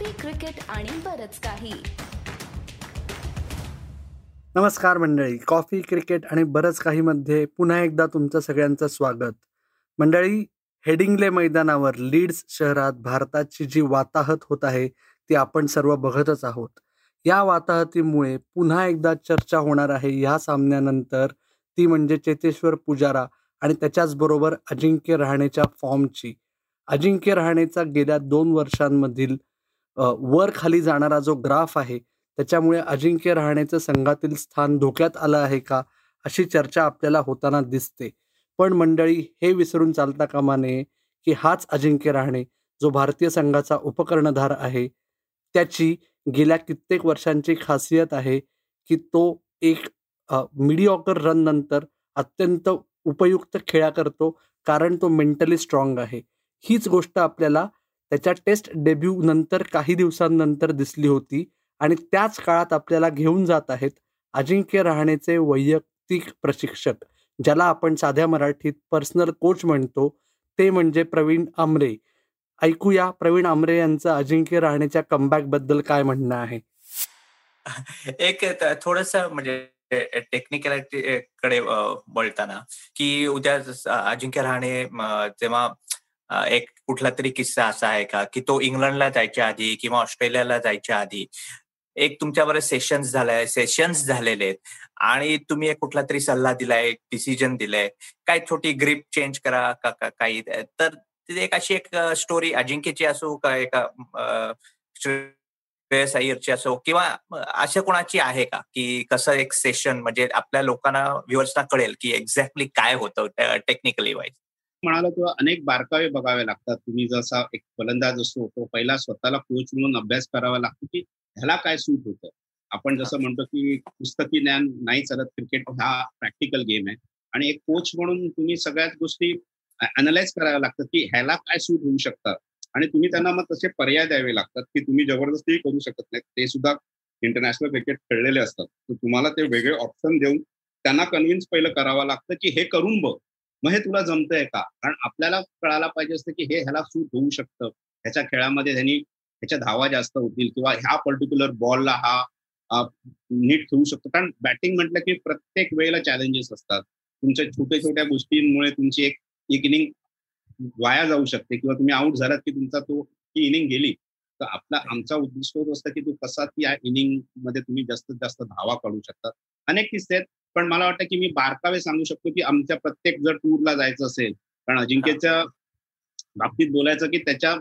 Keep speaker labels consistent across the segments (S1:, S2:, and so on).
S1: Coffee cricket आणि बरच काही.
S2: नमस्कार मंडळी. कॉफी क्रिकेट आणि बरंच काही मध्ये पुन्हा एकदा तुमचं सगळ्यांचं स्वागत. मंडळी हेडिंगले मैदानावर लीड्स शहरात भारताची जी वाताहत होत आहे ती आपण सर्व बघतच आहोत. या वाताहतीमुळे पुन्हा एकदा चर्चा होणार आहे. या सामन्यानंतर ती म्हणजे चेतेश्वर पुजारा आणि त्याच्याचबरोबर अजिंक्य रहाणेच्या फॉर्मची अजिंक्य रहाणेचा गेल्या दोन वर्षांमधील वर खाली जाणारा जो ग्राफ आहे त्याच्यामुळे अजिंक्य रहाणेचं संघातील स्थान धोक्यात आलं आहे का अशी चर्चा आपल्याला होताना दिसते. पण मंडळी हे विसरून चालता कामा नये की हाच अजिंक्य रहाणे जो भारतीय संघाचा उपकर्णधार आहे. त्याची गेल्या कित्येक वर्षांची खासियत आहे की तो एक मिडिऑकर रन नंतर अत्यंत उपयुक्त खेळा करतो कारण तो मेंटली स्ट्रॉंग आहे. हीच गोष्ट आपल्याला त्याच्या टेस्ट डेब्यू नंतर काही दिवसांनंतर दिसली होती आणि त्याच काळात आपल्याला घेऊन जात आहेत अजिंक्य रहाणेचे वैयक्तिक प्रशिक्षक ज्याला आपण साध्या मराठीत पर्सनल कोच म्हणतो. ते म्हणजे प्रवीण आमरे. ऐकूया प्रवीण आमरे यांचं अजिंक्य रहाणेच्या कमबॅकबद्दल काय म्हणणं आहे?
S3: एक थोडस म्हणजे टेक्निकॅलिटी कडे बोलताना की उद्या अजिंक्य रहाणे जेव्हा एक कुठला तरी किस्सा असा आहे का? की तो इंग्लंडला जायच्या आधी किंवा ऑस्ट्रेलियाला जायच्या आधी एक तुमच्यावर सेशन्स झालाय सेशन्स झालेले आहेत आणि तुम्ही एक कुठला तरी सल्ला दिलाय डिसिजन दिलाय. काय छोटी ग्रीप चेंज करा का काही? तर एक अशी एक स्टोरी अजिंक्यची असो का एका श्रेयस अय्यरची असो किंवा अशा कोणाची आहे का? की कसं एक सेशन म्हणजे आपल्या लोकांना व्ह्युअर्सना कळेल की एक्झॅक्टली काय होतं टेक्निकली वाईज
S4: म्हणाला तेव्हा अनेक बारकावे बघावे लागतात. तुम्ही जसा एक फलंदाज असतो तो पहिला स्वतःला कोच म्हणून अभ्यास करावा लागतो की ह्याला काय सूट होतं? आपण जसं म्हणतो की पुस्तकी ज्ञान नाही चालत क्रिकेट हा प्रॅक्टिकल गेम आहे. आणि एक कोच म्हणून तुम्ही सगळ्याच गोष्टी अनालाइज कराव्या लागतात की ह्याला काय सूट होऊ शकतात आणि तुम्ही त्यांना मग तसे पर्याय द्यावे लागतात की तुम्ही जबरदस्ती करू शकत नाही ते सुद्धा इंटरनॅशनल क्रिकेट खेळलेले असतात. तुम्हाला ते वेगळे ऑप्शन देऊन त्यांना कन्व्हिन्स पहिलं करावं लागतं की हे करून बघ. मग हे तुला जमतंय का? कारण आपल्याला कळायला पाहिजे असतं की हे ह्याला सूट होऊ शकतं. ह्याच्या खेळामध्ये त्यांनी ह्याच्या धावा जास्त होतील किंवा ह्या पर्टिक्युलर बॉलला हा नीट खेळू शकतो. कारण बॅटिंग म्हटलं की प्रत्येक वेळेला चॅलेंजेस असतात. तुमच्या छोट्या छोट्या गोष्टींमुळे तुमची एक एक इनिंग वाया जाऊ शकते किंवा तुम्ही आउट झालात की तुमचा तो ती इनिंग गेली. तर आपला आमचा उद्दिष्ट होत असतं की तू कसा या इनिंगमध्ये तुम्ही जास्तीत जास्त धावा काढू शकतात अनेक किस्से आहेत. पण मला वाटतं की मी बारकावे सांगू शकतो की आमच्या प्रत्येक जर टूरला जायचं असेल कारण अजिंक्यच्या बाबतीत बोलायचं की त्याच्या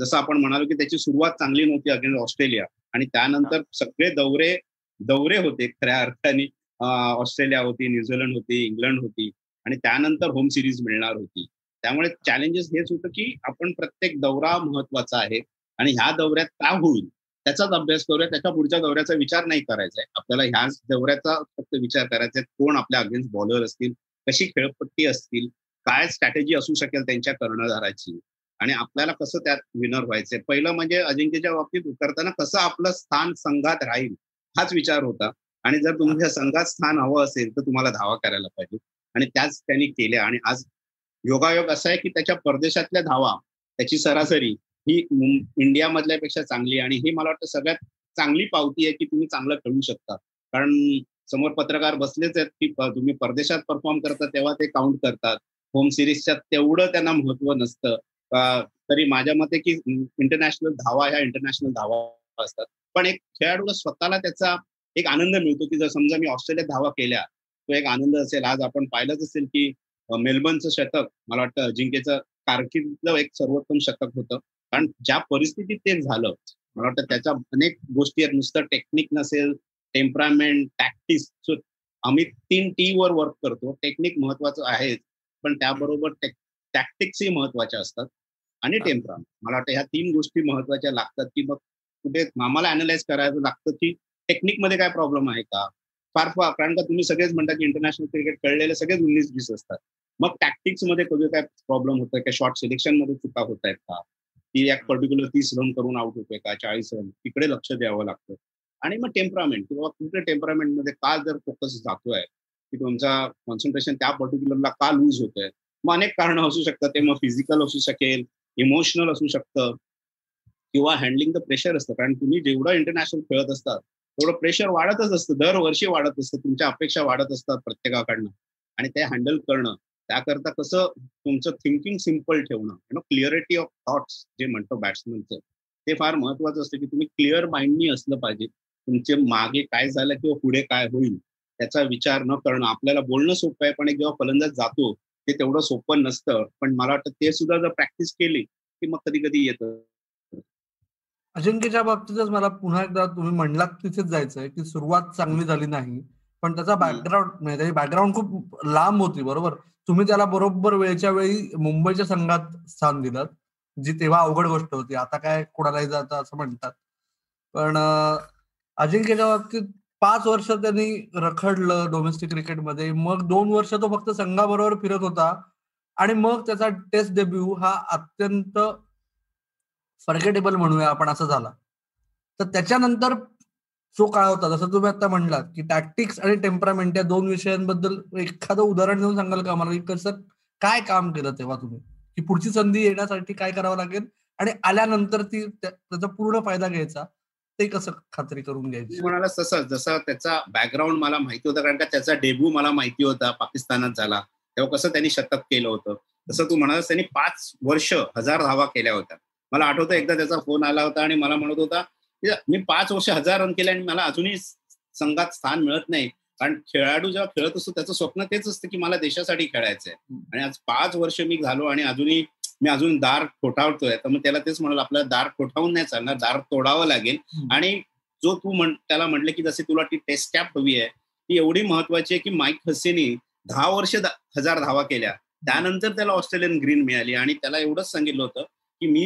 S4: जसं आपण म्हणालो की त्याची सुरुवात चांगली नव्हती अगेन्स्ट ऑस्ट्रेलिया. आणि त्यानंतर सगळे दौरे दौरे होते खऱ्या अर्थाने. ऑस्ट्रेलिया होती न्यूझीलंड होती इंग्लंड होती आणि त्यानंतर होम सिरीज मिळणार होती. त्यामुळे चॅलेंजेस हेच होतं की आपण प्रत्येक दौरा महत्त्वाचा आहे आणि ह्या दौऱ्यात काय होईल? त्याचाच अभ्यास करूया त्याच्या पुढच्या दौऱ्याचा विचार नाही करायचा आहे आपल्याला ह्याच दौऱ्याचा फक्त विचार करायचा आहे कोण आपल्या अगेन्स्ट बॉलर असतील कशी खेळपट्टी असतील काय स्ट्रॅटेजी असू शकेल त्यांच्या कर्णधाराची आणि आपल्याला कसं त्यात विनर व्हायचंय. पहिलं म्हणजे अजिंक्यच्या बाबतीत उतरताना कसं आपलं स्थान संघात राहील हाच विचार होता. आणि जर तुमच्या संघात स्थान हवं असेल तर तुम्हाला धावा करायला पाहिजे. आणि त्याच त्यांनी केल्या. आणि आज योगायोग असा आहे की त्याच्या परदेशातल्या धावा त्याची सरासरी ही इंडिया मधल्यापेक्षा चांगली आणि ही मला वाटतं सगळ्यात चांगली पावती आहे की तुम्ही चांगलं खेळू शकता. कारण समोर पत्रकार बसलेच आहेत की तुम्ही परदेशात परफॉर्म करता तेव्हा ते काउंट करतात. होम सिरीजच्या तेवढं त्यांना महत्त्व नसतं. तरी माझ्या मते की इंटरनॅशनल धावा ह्या इंटरनॅशनल धावा असतात. पण एक खेळाडूला स्वतःला त्याचा एक आनंद मिळतो की जर समजा मी ऑस्ट्रेलियात धावा केल्या तो एक आनंद असेल. आज आपण पाहिलंच असेल की मेलबर्नचं शतक मला वाटतं अजिंक्यचं कारकिर्दीतलं एक सर्वोत्तम शतक होतं. कारण ज्या परिस्थितीत ते झालं मला वाटतं त्याच्या अनेक गोष्टी आहेत. नुसतं टेक्निक नसेल टेम्परामेंट टॅक्टिक्स आम्ही तीन टी वर वर्क करतो. टेक्निक महत्वाचं आहे पण त्याबरोबर टॅक्टिक्सही महत्त्वाच्या असतात आणि टेम्परामेंट मला वाटतं ह्या तीन गोष्टी महत्त्वाच्या लागतात की मग कुठे आम्हाला अनालाइज करायचं लागतं की टेक्निकमध्ये काय प्रॉब्लेम आहे का? फार फार कारण का तुम्ही सगळेच म्हणता की इंटरनॅशनल क्रिकेट कळलेले सगळेच उन्नीस वीस असतात. मग टॅक्टिक्समध्ये कधी काय प्रॉब्लेम होतोय? का शॉर्ट सिलेक्शनमध्ये चुका होत आहेत का? ती एक पर्टिक्युलर तीस रन करून आउट होते का चाळीस रन तिकडे लक्ष द्यावं लागतं. आणि मग टेम्परामेंट किंवा कुठल्या टेम्परामेंटमध्ये का जर फोकस जातोय की तुमचा कॉन्सन्ट्रेशन त्या पर्टिक्युलरला का लूज होतोय? मग अनेक कारण असू शकतात. ते मग फिजिकल असू शकेल इमोशनल असू शकतं किंवा हँडलिंग द प्रेशर असतं. कारण तुम्ही जेवढं इंटरनॅशनल खेळत असतात तेवढं प्रेशर वाढतच असतं. दरवर्षी वाढत असतं. तुमच्या अपेक्षा वाढत असतात प्रत्येकाकडनं. आणि ते हँडल करणं त्याकरता कसं तुमचं थिंकिंग सिंपल ठेवणं नो क्लिअरिटी ऑफ थॉट्स जे म्हणतो बॅट्समनचं ते फार महत्वाचं असतं की तुम्ही क्लिअर माइंडनी असलं पाहिजे. तुमचे मागे काय झालं किंवा पुढे काय होईल त्याचा विचार न करणं आपल्याला बोलणं सोपं आहे पण जेव्हा फलंदाज जातो ते तेवढं सोपं नसतं. पण मला वाटतं ते सुद्धा जर प्रॅक्टिस केली की मग कधी कधी येतं.
S2: अजिंक्यच्या बाबतीतच मला पुन्हा एकदा तुम्ही म्हणलात तिथेच जायचंय की सुरुवात चांगली झाली नाही. पण त्याचा बॅकग्राऊंड म्हणजे त्याची बॅकग्राऊंड खूप लांब होती बरोबर? तुम्ही त्याला बरोबर वेळच्या वेळी मुंबईच्या संघात स्थान दिलं जी तेव्हा अवघड गोष्ट होती. आता काय कोणालाही जातं असं म्हणतात. पण अजिंक्यच्या बाबतीत पाच वर्ष त्यांनी रखडलं डोमेस्टिक क्रिकेटमध्ये मग दोन वर्ष तो फक्त संघाबरोबर फिरत होता. आणि मग त्याचा टेस्ट डेब्यू हा अत्यंत फर्गेटेबल म्हणूया आपण असं झाला. तर त्याच्यानंतर जो काळ होता? जसं तुम्ही आता म्हणलात की टॅक्टिक्स आणि टेम्परामेंट या दोन विषयांबद्दल एखादं उदाहरण देऊन सांगाल का? मला कसं काय काम केलं तेव्हा तुम्ही? की पुढची संधी येण्यासाठी काय करावं लागेल? आणि आल्यानंतर ती त्याचा पूर्ण फायदा घ्यायचा? ते कसं खात्री करून घ्यायची?
S4: म्हणाला तसं जसं त्याचा बॅकग्राऊंड मला माहिती होता कारण का त्याचा डेब्यू मला माहिती होता पाकिस्तानात झाला. तेव्हा कसं त्यांनी शतक केलं होतं. तसं तू म्हणालास त्यांनी पाच वर्ष हजार धावा केल्या होत्या. मला आठवतं एकदा त्याचा फोन आला होता आणि मला म्हणत होता मी पाच वर्ष हजार रन केले आणि मला अजूनही संघात स्थान मिळत नाही. कारण खेळाडू जेव्हा खेळत असतो त्याचं स्वप्न तेच असतं की मला देशासाठी खेळायचंय. आणि आज पाच वर्ष मी झालो आणि अजूनही मी अजून दार ठोठावतोय तर मग त्याला तेच म्हणाल आपल्याला दार ठोठावून नाही चालणार दार तोडावं लागेल. आणि जो तू म्हण त्याला म्हटलं की जसे तुला ती टेस्ट कॅप हवी आहे ती एवढी महत्वाची आहे की माईक हसेनी दहा वर्ष हजार धावा केल्या. त्यानंतर त्याला ऑस्ट्रेलियन ग्रीन मिळाली आणि त्याला एवढंच सांगितलं होतं की मी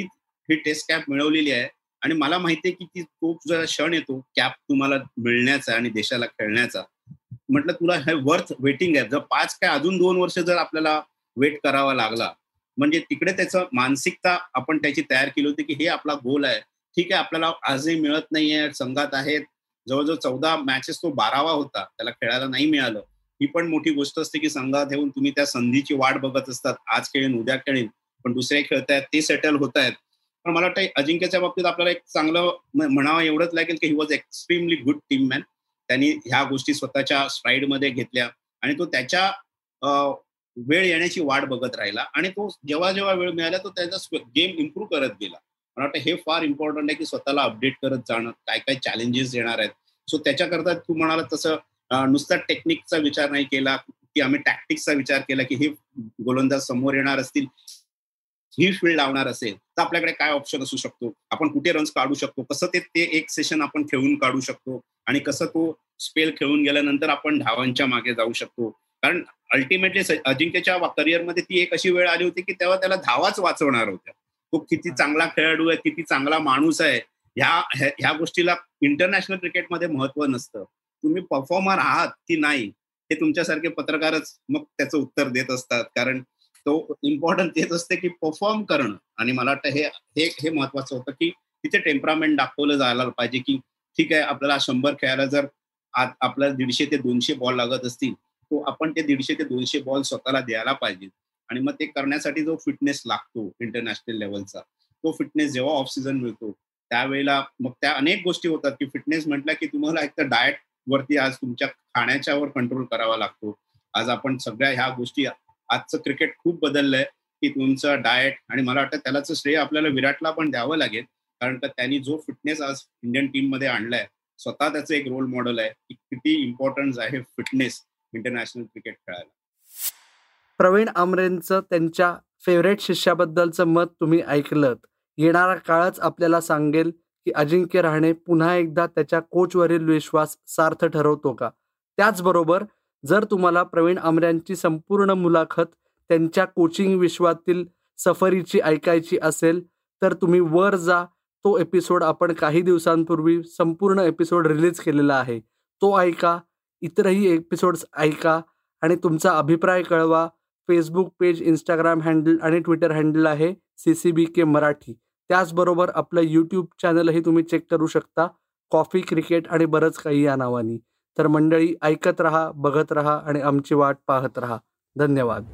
S4: ही टेस्ट कॅप मिळवलेली आहे. आणि मला माहितीये की ती तो जरा क्षण येतो कॅप तुम्हाला मिळण्याचा आणि देशाला खेळण्याचा. म्हटलं तुला हे वर्थ वेटिंग आहे. जर पाच काय अजून दोन वर्ष जर आपल्याला वेट करावा लागला म्हणजे तिकडे त्याचं मानसिकता आपण त्याची तयार केली होती की हे आपला गोल आहे. ठीक आहे आपल्याला आजही मिळत नाहीये संघात आहेत. जवळजवळ चौदा मॅचेस तो बारावा होता त्याला खेळायला नाही मिळालं. ही पण मोठी गोष्ट असते की संघात येऊन तुम्ही त्या संधीची वाट बघत असतात. आज खेळेन उद्या खेळेन पण दुसरे खेळतायत ते सेटल होत आहेत पण मला वाटतं अजिंक्यच्या बाबतीत आपल्याला एक चांगलं म्हणावं एवढंच लागेल की he was extremely good team man त्यांनी ह्या गोष्टी स्वतःच्या मध्ये घेतल्या आणि तो त्याच्या वेळ येण्याची वाट बघत राहिला आणि तो जेव्हा जेव्हा वेळ मिळाला तो त्याचा गेम इम्प्रूव्ह करत गेला. मला वाटतं हे फार इम्पॉर्टंट आहे की स्वतःला अपडेट करत जाणं काय काय चॅलेंजेस येणार आहेत. सो त्याच्याकरता तू म्हणाला तसं नुसता टेक्निकचा विचार नाही केला की आम्ही टॅक्टिक्सचा विचार केला की हे गोलंदाज समोर येणार असतील. ही फील्ड लावणार असेल तर आपल्याकडे काय ऑप्शन असू शकतो? आपण कुठे रन्स काढू शकतो? कसं ते ते एक सेशन आपण खेळून काढू शकतो? आणि कसं तो स्पेल खेळून गेल्यानंतर आपण धावांच्या मागे जाऊ शकतो? कारण अल्टिमेटली अजिंक्यच्या करिअरमध्ये ती एक अशी वेळ आली होती की तेव्हा त्याला धावाच वाचवणार होत्या. तो किती चांगला खेळाडू आहे किती चांगला माणूस आहे. ह्या ह्या गोष्टीला इंटरनॅशनल क्रिकेटमध्ये महत्त्व नसतं. तुम्ही परफॉर्मर आहात की नाही हे तुमच्यासारखे पत्रकारच मग त्याचं उत्तर देत असतात. कारण तो इम्पॉर्टन्स तेच असते की परफॉर्म करणं. आणि मला वाटतं हे हे हे महत्वाचं होतं की तिथे टेम्परामेंट दाखवलं जायला पाहिजे की ठीक आहे आपल्याला शंभर खेळायला जर आपल्याला दीडशे ते दोनशे बॉल लागत असतील तो आपण ते दीडशे ते दोनशे बॉल स्वतःला द्यायला पाहिजे. आणि मग ते करण्यासाठी जो फिटनेस लागतो इंटरनॅशनल लेवलचा तो फिटनेस जेव्हा ऑफ सीझन मिळतो त्यावेळेला मग त्या अनेक गोष्टी होतात की फिटनेस म्हटलं की तुम्हाला एक तर डाएट वरती आज तुमच्या खाण्याच्यावर कंट्रोल करावा लागतो. आज आपण सगळ्या ह्या गोष्टी आजचं क्रिकेट खूप बदललंय. की तुमचं डाएट आणि मला वाटतं त्यालाच श्रेय आपल्याला विराटला पण द्यावं लागेल. कारण का त्यांनी जो फिटनेस आज इंडियन टीममध्ये आणलाय स्वतः त्याचं एक रोल मॉडेल आहे की किती इम्पॉर्टन्स आहे फिटनेस इंटरनॅशनल क्रिकेट खेळायला.
S2: प्रवीण आमरेंचं त्यांच्या फेवरेट शिष्याबद्दलचं मत तुम्ही ऐकलं येणारा काळच आपल्याला सांगेल की अजिंक्य राहणे पुन्हा एकदा त्याच्या कोचवरील विश्वास सार्थ ठरवतो का? त्याचबरोबर जर तुम्हाला प्रवीण आमऱ्यांची संपूर्ण मुलाखत त्यांच्या कोचिंग विश्वातील सफरीची ऐकायची असेल तर तुम्ही वर जा. तो एपिसोड आपण काही दिवसांपूर्वी संपूर्ण एपिसोड रिलीज केलेला आहे. तो ऐका इतरही एपिसोड्स ऐका आणि तुमचा अभिप्राय कळवा. फेसबुक पेज इंस्टाग्राम हँडल आणि ट्विटर हँडल आहे C C B K Marathi. त्याचबरोबर आपलं यूट्यूब चॅनलही तुम्ही चेक करू शकता. कॉफी क्रिकेट आणि बरंच काही या नावानी. तर मंडळी ऐकत रहा बघत रहा आणि आमची वाट पाहत रहा. धन्यवाद.